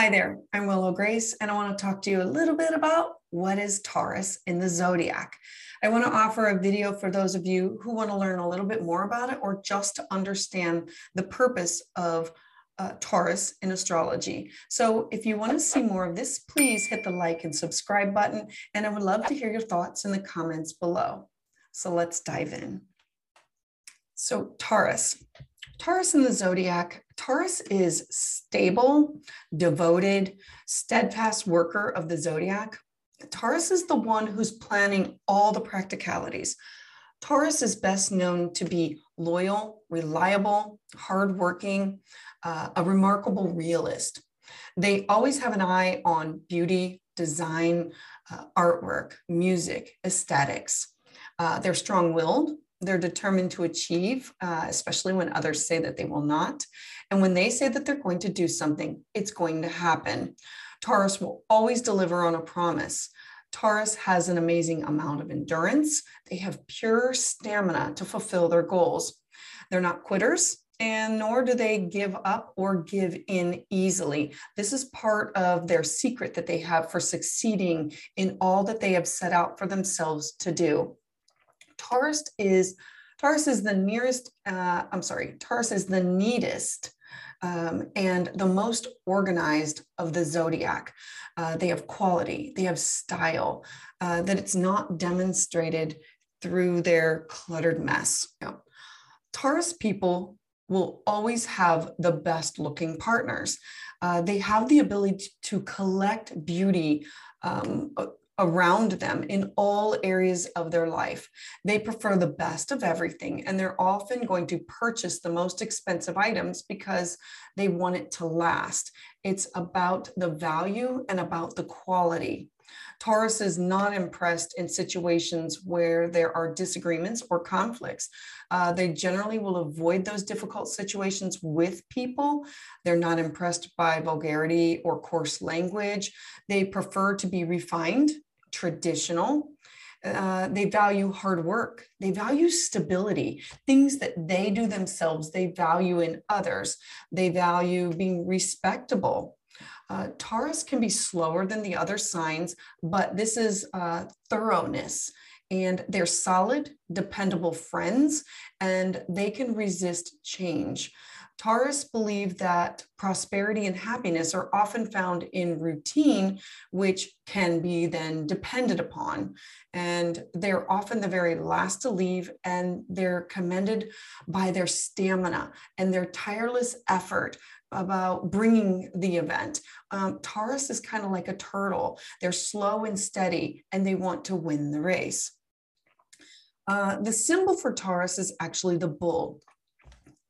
Hi there, I'm Willow Grace, and I want to talk to you a little bit about what is Taurus in the zodiac. I want to offer a video for those of you who want to learn a little bit more about it or just to understand the purpose of uh, Taurus in astrology. So if you want to see more of this, please hit the like and subscribe button, and I would love to hear your thoughts in the comments below. So let's dive in. So Taurus, Taurus in the zodiac, Taurus is stable, devoted, steadfast worker of the zodiac. Taurus is the one who's planning all the practicalities. Taurus is best known to be loyal, reliable, hardworking, uh, a remarkable realist. They always have an eye on beauty, design, uh, artwork, music, aesthetics. Uh, they're strong willed, they're determined to achieve, uh, especially when others say that they will not. And when they say that they're going to do something, it's going to happen. Taurus will always deliver on a promise. Taurus has an amazing amount of endurance. They have pure stamina to fulfill their goals. They're not quitters, and nor do they give up or give in easily. This is part of their secret that they have for succeeding in all that they have set out for themselves to do. Taurus is Taurus is the nearest, uh, I'm sorry, Taurus is the neatest um, and the most organized of the zodiac. Uh, they have quality, they have style, uh, that it's not demonstrated through their cluttered mess. Taurus people will always have the best looking partners. Uh, they have the ability to collect beauty um, around them in all areas of their life. They prefer the best of everything, and they're often going to purchase the most expensive items because they want it to last. It's about the value and about the quality. Taurus is not impressed in situations where there are disagreements or conflicts. Uh, they generally will avoid those difficult situations with people. They're not impressed by vulgarity or coarse language. They prefer to be refined traditional. Uh, they value hard work. They value stability, things that they do themselves, they value in others. They value being respectable. Uh, Taurus can be slower than the other signs, but this is uh, thoroughness. And they're solid, dependable friends, and they can resist change. Taurus believe that prosperity and happiness are often found in routine, which can be then depended upon. And they're often the very last to leave, and they're commended by their stamina and their tireless effort about bringing the event. Um, Taurus is kind of like a turtle. They're slow and steady, and they want to win the race. Uh, the symbol for Taurus is actually the bull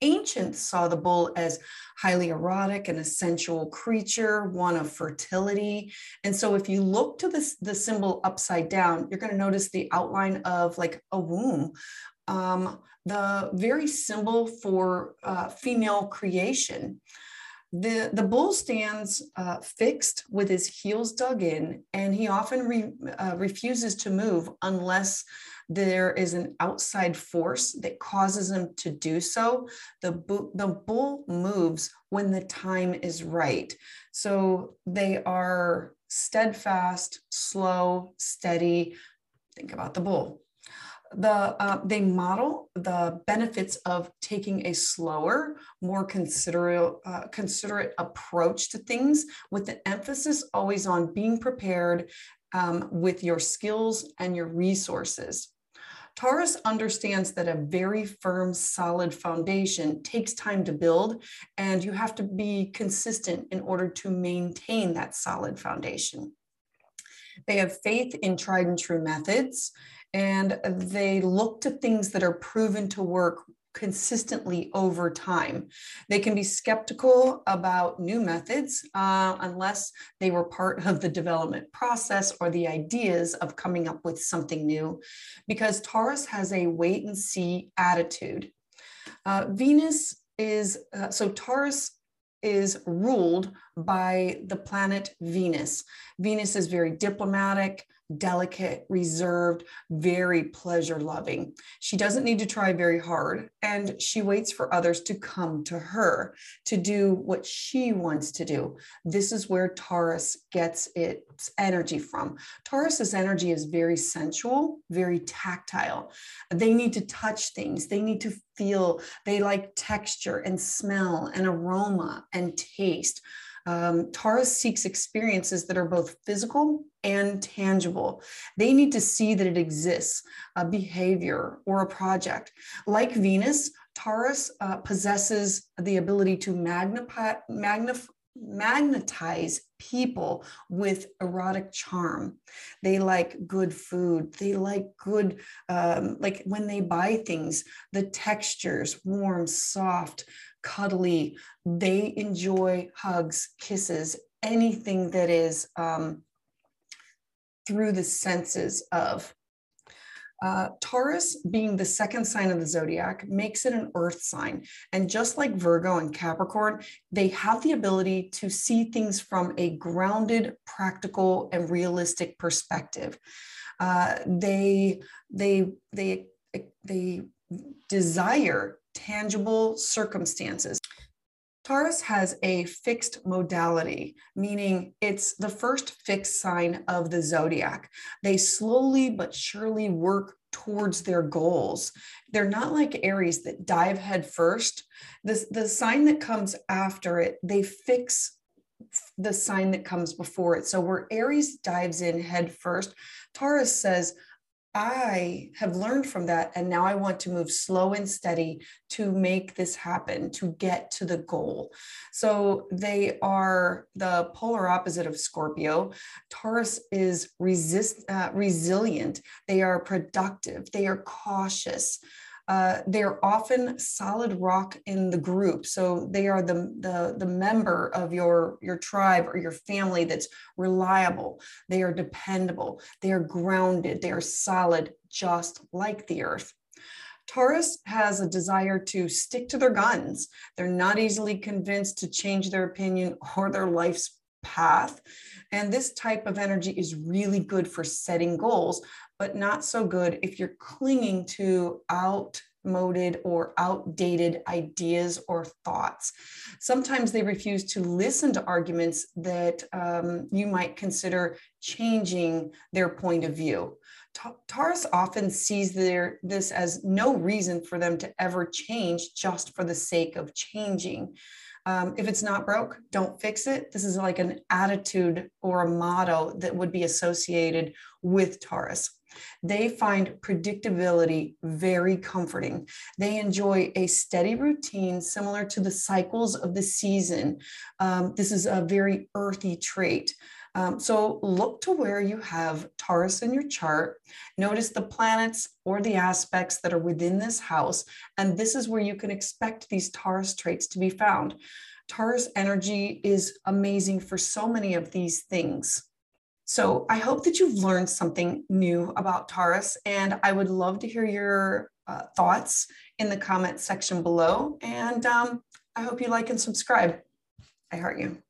ancients saw the bull as highly erotic and a sensual creature, one of fertility. And so if you look to this, the symbol upside down, you're going to notice the outline of like a womb. Um, the very symbol for uh, female creation. The, the bull stands uh, fixed with his heels dug in, and he often re, uh, refuses to move unless there is an outside force that causes them to do so. The, the bull moves when the time is right. So they are steadfast, slow, steady. Think about the bull the uh, they model the benefits of taking a slower, more considerate uh, considerate approach to things, with the emphasis always on being prepared um, with your skills and your resources. Taurus understands that a very firm, solid foundation takes time to build, and you have to be consistent in order to maintain that solid foundation. They have faith in tried and true methods and they look to things that are proven to work consistently over time. They can be skeptical about new methods uh, unless they were part of the development process or the ideas of coming up with something new, because Taurus has a wait and see attitude. Uh, Venus is, uh, so Taurus is ruled by the planet Venus. Venus is very diplomatic, delicate, reserved, very pleasure loving. She doesn't need to try very hard, and she waits for others to come to her to do what she wants to do. This is where Taurus gets its energy from. Taurus's energy is very sensual, very tactile. They need to touch things, they need to feel, they like texture and smell and aroma and taste. Um, Taurus seeks experiences that are both physical and tangible. They need to see that it exists, a behavior or a project. Like Venus, Taurus uh, possesses the ability to magnify, magnif- magnetize people with erotic charm. They like good food. They like good, um, like when they buy things, the textures, warm, soft, cuddly. They enjoy hugs, kisses, anything that is um, through the senses of. Uh, Taurus, being the second sign of the zodiac, makes it an earth sign. And just like Virgo and Capricorn, they have the ability to see things from a grounded, practical, and realistic perspective. Uh, they, they, they, they desire tangible circumstances. Taurus has a fixed modality, meaning it's the first fixed sign of the zodiac. They slowly but surely work towards their goals. They're not like Aries that dive head first. The, the sign that comes after it, they fix the sign that comes before it. So where Aries dives in head first, Taurus says, I have learned from that. And now I want to move slow and steady to make this happen, to get to the goal. So they are the polar opposite of Scorpio. Taurus is resist, uh, resilient, they are productive, they are cautious. Uh, they're often solid rock in the group. So they are the, the, the member of your, your tribe or your family that's reliable. They are dependable. They are grounded. They are solid, just like the earth. Taurus has a desire to stick to their guns. They're not easily convinced to change their opinion or their life's path. And this type of energy is really good for setting goals, but not so good if you're clinging to outmoded or outdated ideas or thoughts. Sometimes they refuse to listen to arguments that um, you might consider changing their point of view. Taurus often sees their, this as no reason for them to ever change just for the sake of changing. Um, if it's not broke, don't fix it. This is like an attitude or a motto that would be associated with Taurus. They find predictability very comforting. They enjoy a steady routine similar to the cycles of the season. Um, this is a very earthy trait. Um, so look to where you have Taurus in your chart. Notice the planets or the aspects that are within this house. And this is where you can expect these Taurus traits to be found. Taurus energy is amazing for so many of these things. So I hope that you've learned something new about Taurus, and I would love to hear your uh, thoughts in the comment section below. And um, I hope you like and subscribe. I heart you.